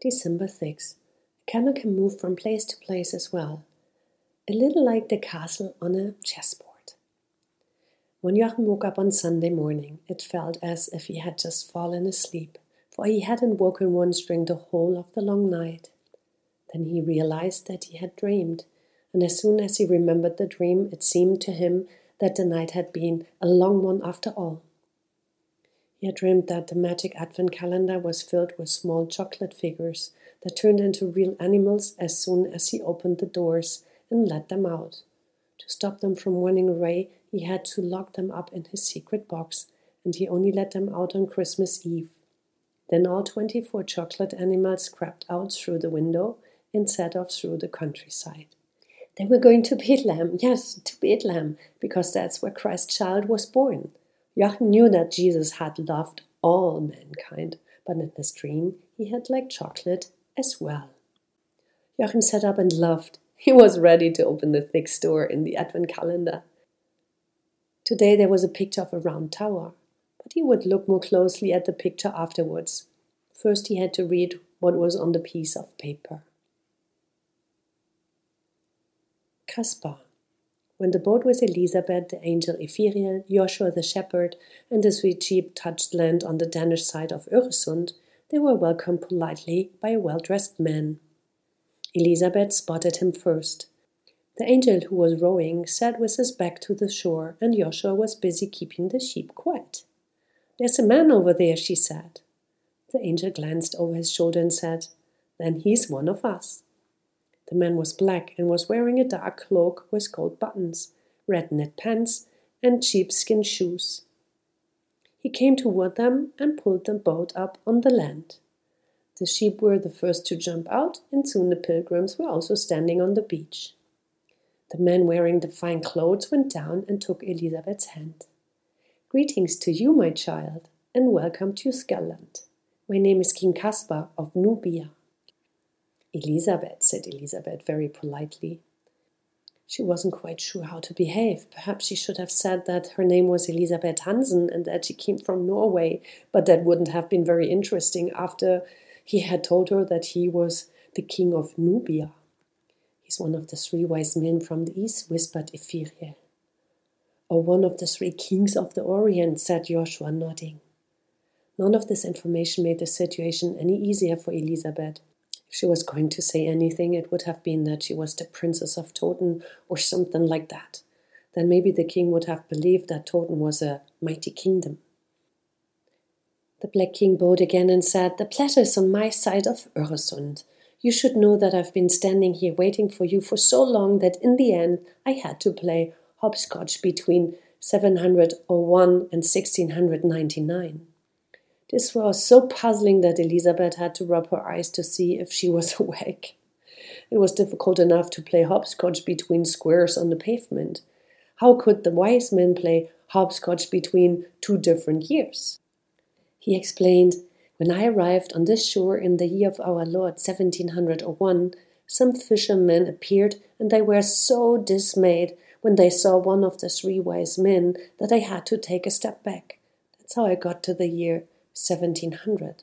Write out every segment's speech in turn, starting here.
December 6. A camel can move from place to place as well, a little like the castle on a chessboard. When Joachim woke up on Sunday morning, it felt as if he had just fallen asleep, for he hadn't woken once during the whole of the long night. Then he realized that he had dreamed, and as soon as he remembered the dream, it seemed to him that the night had been a long one after all. He had dreamed that the magic advent calendar was filled with small chocolate figures that turned into real animals as soon as he opened the doors and let them out. To stop them from running away, he had to lock them up in his secret box, and he only let them out on Christmas Eve. Then all twenty four chocolate animals crept out through the window and set off through the countryside. They were going to Bethlehem, yes, to Bethlehem, because that's where Christ's child was born. Joachim knew that Jesus had loved all mankind, but in his dream he had liked chocolate as well. Joachim sat up and laughed. He was ready to open the thick store in the Advent calendar. Today there was a picture of a round tower, but he would look more closely at the picture afterwards. First, he had to read what was on the piece of paper. Caspar. When the boat with Elizabeth, the angel Ephiriel, Joshua the shepherd, and the sweet sheep touched land on the Danish side of Öresund, they were welcomed politely by a well dressed man. Elizabeth spotted him first. The angel who was rowing sat with his back to the shore, and Joshua was busy keeping the sheep quiet. There's a man over there, she said. The angel glanced over his shoulder and said, Then he's one of us. The man was black and was wearing a dark cloak with gold buttons, red knit pants, and sheepskin shoes. He came toward them and pulled them both up on the land. The sheep were the first to jump out, and soon the pilgrims were also standing on the beach. The man wearing the fine clothes went down and took Elizabeth's hand. Greetings to you, my child, and welcome to Scotland. My name is King Caspar of Nubia. Elizabeth, said Elizabeth very politely. She wasn't quite sure how to behave. Perhaps she should have said that her name was Elizabeth Hansen and that she came from Norway, but that wouldn't have been very interesting after he had told her that he was the king of Nubia. He's one of the three wise men from the east, whispered Ephiriel. Or oh, one of the three kings of the Orient, said Joshua, nodding. None of this information made the situation any easier for Elizabeth. If she was going to say anything, it would have been that she was the Princess of Toten or something like that. Then maybe the king would have believed that Toten was a mighty kingdom. The Black King bowed again and said, The platter is on my side of Öresund. You should know that I've been standing here waiting for you for so long that in the end I had to play hopscotch between 701 and 1699. This was so puzzling that Elizabeth had to rub her eyes to see if she was awake. It was difficult enough to play hopscotch between squares on the pavement. How could the wise man play hopscotch between two different years? He explained, When I arrived on this shore in the year of our Lord 1701, some fishermen appeared, and they were so dismayed when they saw one of the three wise men that I had to take a step back. That's how I got to the year 1700.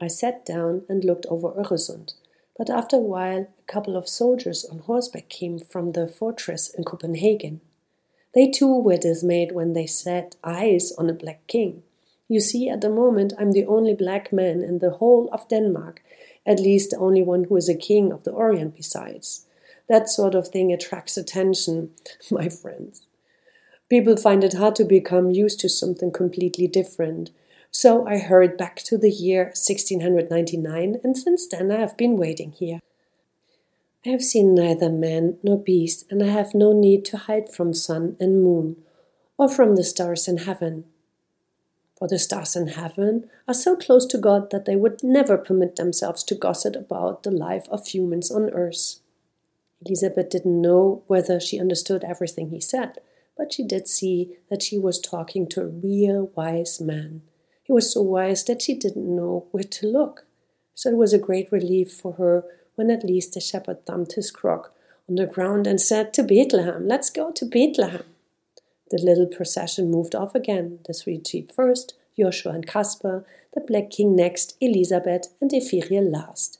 I sat down and looked over Öresund, but after a while a couple of soldiers on horseback came from the fortress in Copenhagen. They too were dismayed when they set eyes on a black king. You see, at the moment I'm the only black man in the whole of Denmark, at least the only one who is a king of the Orient besides. That sort of thing attracts attention, my friends. People find it hard to become used to something completely different, so I hurried back to the year 1699, and since then I have been waiting here. I have seen neither man nor beast, and I have no need to hide from sun and moon, or from the stars in heaven. For the stars in heaven are so close to God that they would never permit themselves to gossip about the life of humans on earth. Elizabeth didn't know whether she understood everything he said, but she did see that she was talking to a real wise man he was so wise that she didn't know where to look. So it was a great relief for her when at least the shepherd thumped his crock on the ground and said, To Bethlehem, let's go to Bethlehem. The little procession moved off again, the three sheep first, Joshua and Caspar, the Black King next, Elizabeth, and Ephiriel last.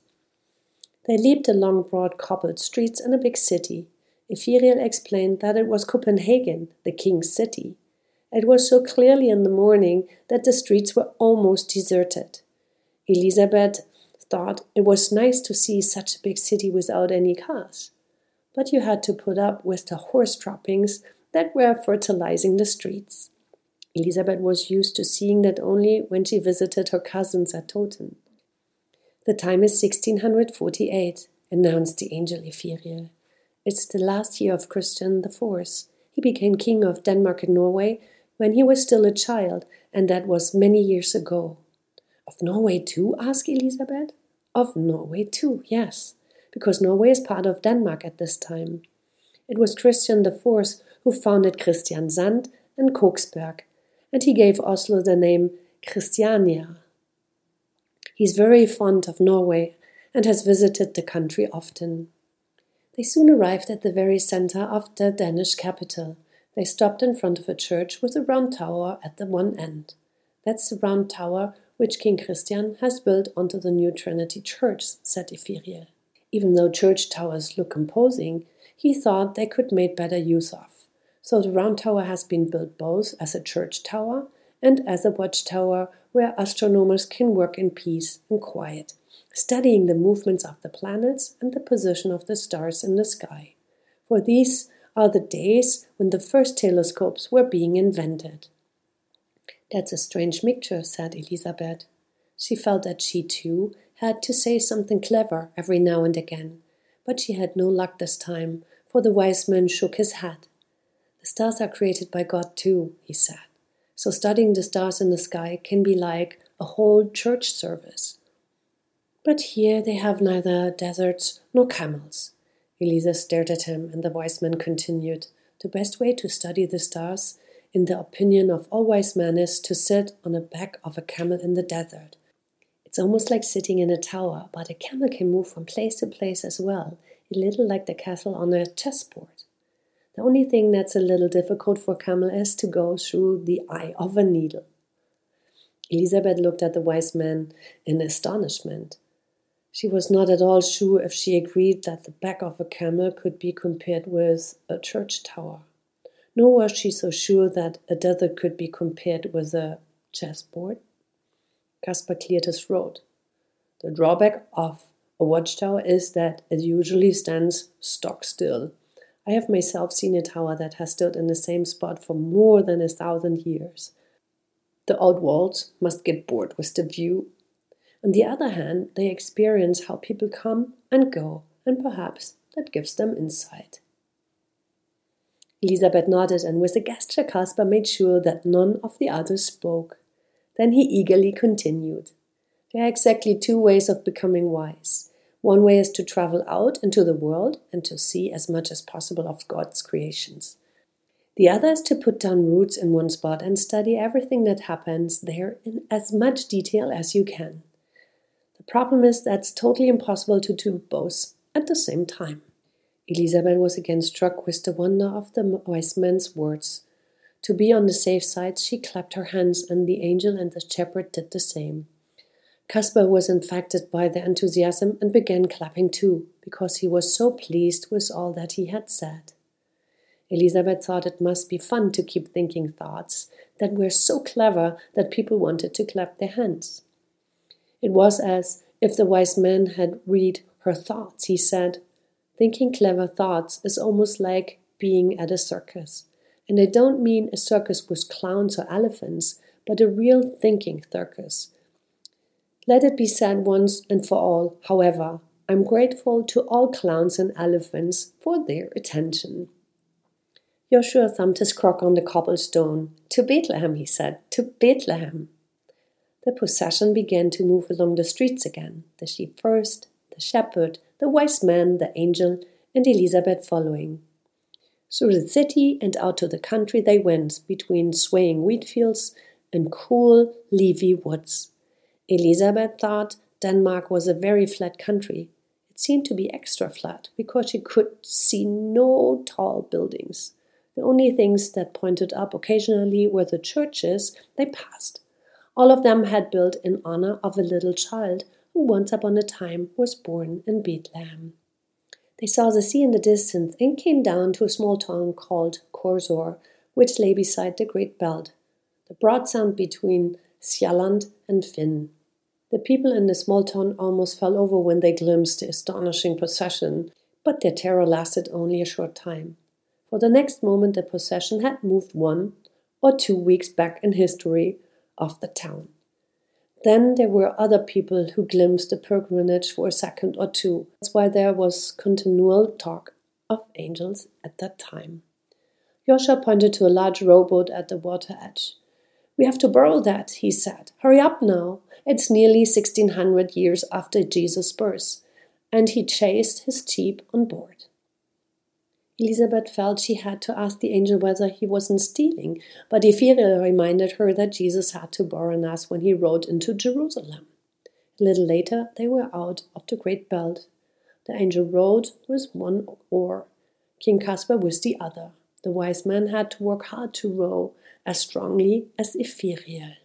They leaped along broad cobbled streets in a big city. Ephiriel explained that it was Copenhagen, the king's city. It was so clearly in the morning that the streets were almost deserted. Elizabeth thought it was nice to see such a big city without any cars. But you had to put up with the horse droppings that were fertilizing the streets. Elizabeth was used to seeing that only when she visited her cousins at Toten. The time is 1648, announced the angel Ephiriel. It's the last year of Christian IV. He became king of Denmark and Norway when he was still a child, and that was many years ago. Of Norway too? asked Elizabeth. Of Norway too, yes, because Norway is part of Denmark at this time. It was Christian IV who founded Kristiansand and Kongsberg, and he gave Oslo the name Christiania. He's very fond of Norway and has visited the country often. They soon arrived at the very center of the Danish capital. They stopped in front of a church with a round tower at the one end. That's the round tower which King Christian has built onto the new Trinity Church, said Ephiriel. Even though church towers look imposing, he thought they could make better use of. So the round tower has been built both as a church tower and as a watchtower where astronomers can work in peace and quiet, studying the movements of the planets and the position of the stars in the sky. For these are the days when the first telescopes were being invented. That's a strange mixture, said Elizabeth. She felt that she, too, had to say something clever every now and again, but she had no luck this time, for the wise man shook his head. The stars are created by God too, he said. So studying the stars in the sky can be like a whole church service. But here they have neither deserts nor camels. Elisa stared at him, and the wise man continued, The best way to study the stars, in the opinion of all wise men, is to sit on the back of a camel in the desert. It's almost like sitting in a tower, but a camel can move from place to place as well, a little like the castle on a chessboard. The only thing that's a little difficult for a Camel is to go through the eye of a needle. Elizabeth looked at the wise man in astonishment. She was not at all sure if she agreed that the back of a camel could be compared with a church tower. Nor was she so sure that a desert could be compared with a chessboard. Caspar cleared his throat. The drawback of a watchtower is that it usually stands stock still I have myself seen a tower that has stood in the same spot for more than a thousand years. The old walls must get bored with the view. On the other hand, they experience how people come and go, and perhaps that gives them insight. Elizabeth nodded, and with a gesture, Caspar made sure that none of the others spoke. Then he eagerly continued. There are exactly two ways of becoming wise. One way is to travel out into the world and to see as much as possible of God's creations. The other is to put down roots in one spot and study everything that happens there in as much detail as you can. The problem is that's totally impossible to do both at the same time. Elizabeth was again struck with the wonder of the wise man's words. To be on the safe side, she clapped her hands, and the angel and the shepherd did the same. Caspar was infected by the enthusiasm and began clapping too, because he was so pleased with all that he had said. Elizabeth thought it must be fun to keep thinking thoughts that were so clever that people wanted to clap their hands. It was as if the wise man had read her thoughts. He said, Thinking clever thoughts is almost like being at a circus. And I don't mean a circus with clowns or elephants, but a real thinking circus let it be said once and for all, however, I'm grateful to all clowns and elephants for their attention. Joshua thumped his crock on the cobblestone. To Bethlehem, he said, to Bethlehem. The procession began to move along the streets again, the sheep first, the shepherd, the wise man, the angel, and Elizabeth following. Through the city and out to the country they went, between swaying wheat fields and cool, leafy woods. Elizabeth thought Denmark was a very flat country. It seemed to be extra flat because she could see no tall buildings. The only things that pointed up occasionally were the churches they passed. All of them had built in honor of a little child who once upon a time was born in Bethlehem. They saw the sea in the distance and came down to a small town called Korsor, which lay beside the Great Belt, the broad sound between Sjaland and Fyn. The people in the small town almost fell over when they glimpsed the astonishing procession, but their terror lasted only a short time. For the next moment, the procession had moved one or two weeks back in history of the town. Then there were other people who glimpsed the pilgrimage for a second or two. That's why there was continual talk of angels at that time. Joshua pointed to a large rowboat at the water edge. We have to borrow that, he said. Hurry up now. It's nearly 1600 years after Jesus' birth. And he chased his sheep on board. Elizabeth felt she had to ask the angel whether he wasn't stealing, but Ephiriel reminded her that Jesus had to ass when he rode into Jerusalem. A little later, they were out of the Great Belt. The angel rowed with one oar, King Caspar with the other. The wise man had to work hard to row as strongly as Ephiriel.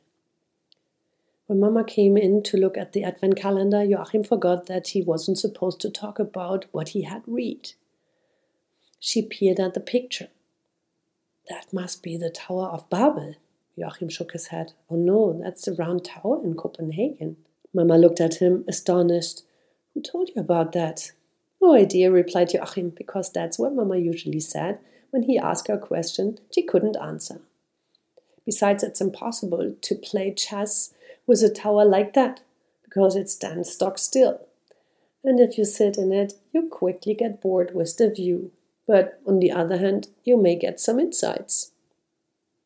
When Mama came in to look at the advent calendar, Joachim forgot that he wasn't supposed to talk about what he had read. She peered at the picture. That must be the Tower of Babel. Joachim shook his head. Oh no, that's the round tower in Copenhagen. Mamma looked at him, astonished. Who told you about that? No idea, replied Joachim, because that's what Mamma usually said when he asked her a question she couldn't answer. Besides, it's impossible to play chess with a tower like that, because it stands stock still. And if you sit in it, you quickly get bored with the view. But on the other hand, you may get some insights.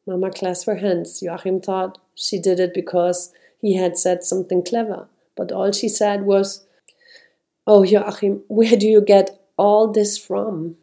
Mama clasped her hands. Joachim thought she did it because he had said something clever, but all she said was, Oh, Joachim, where do you get all this from?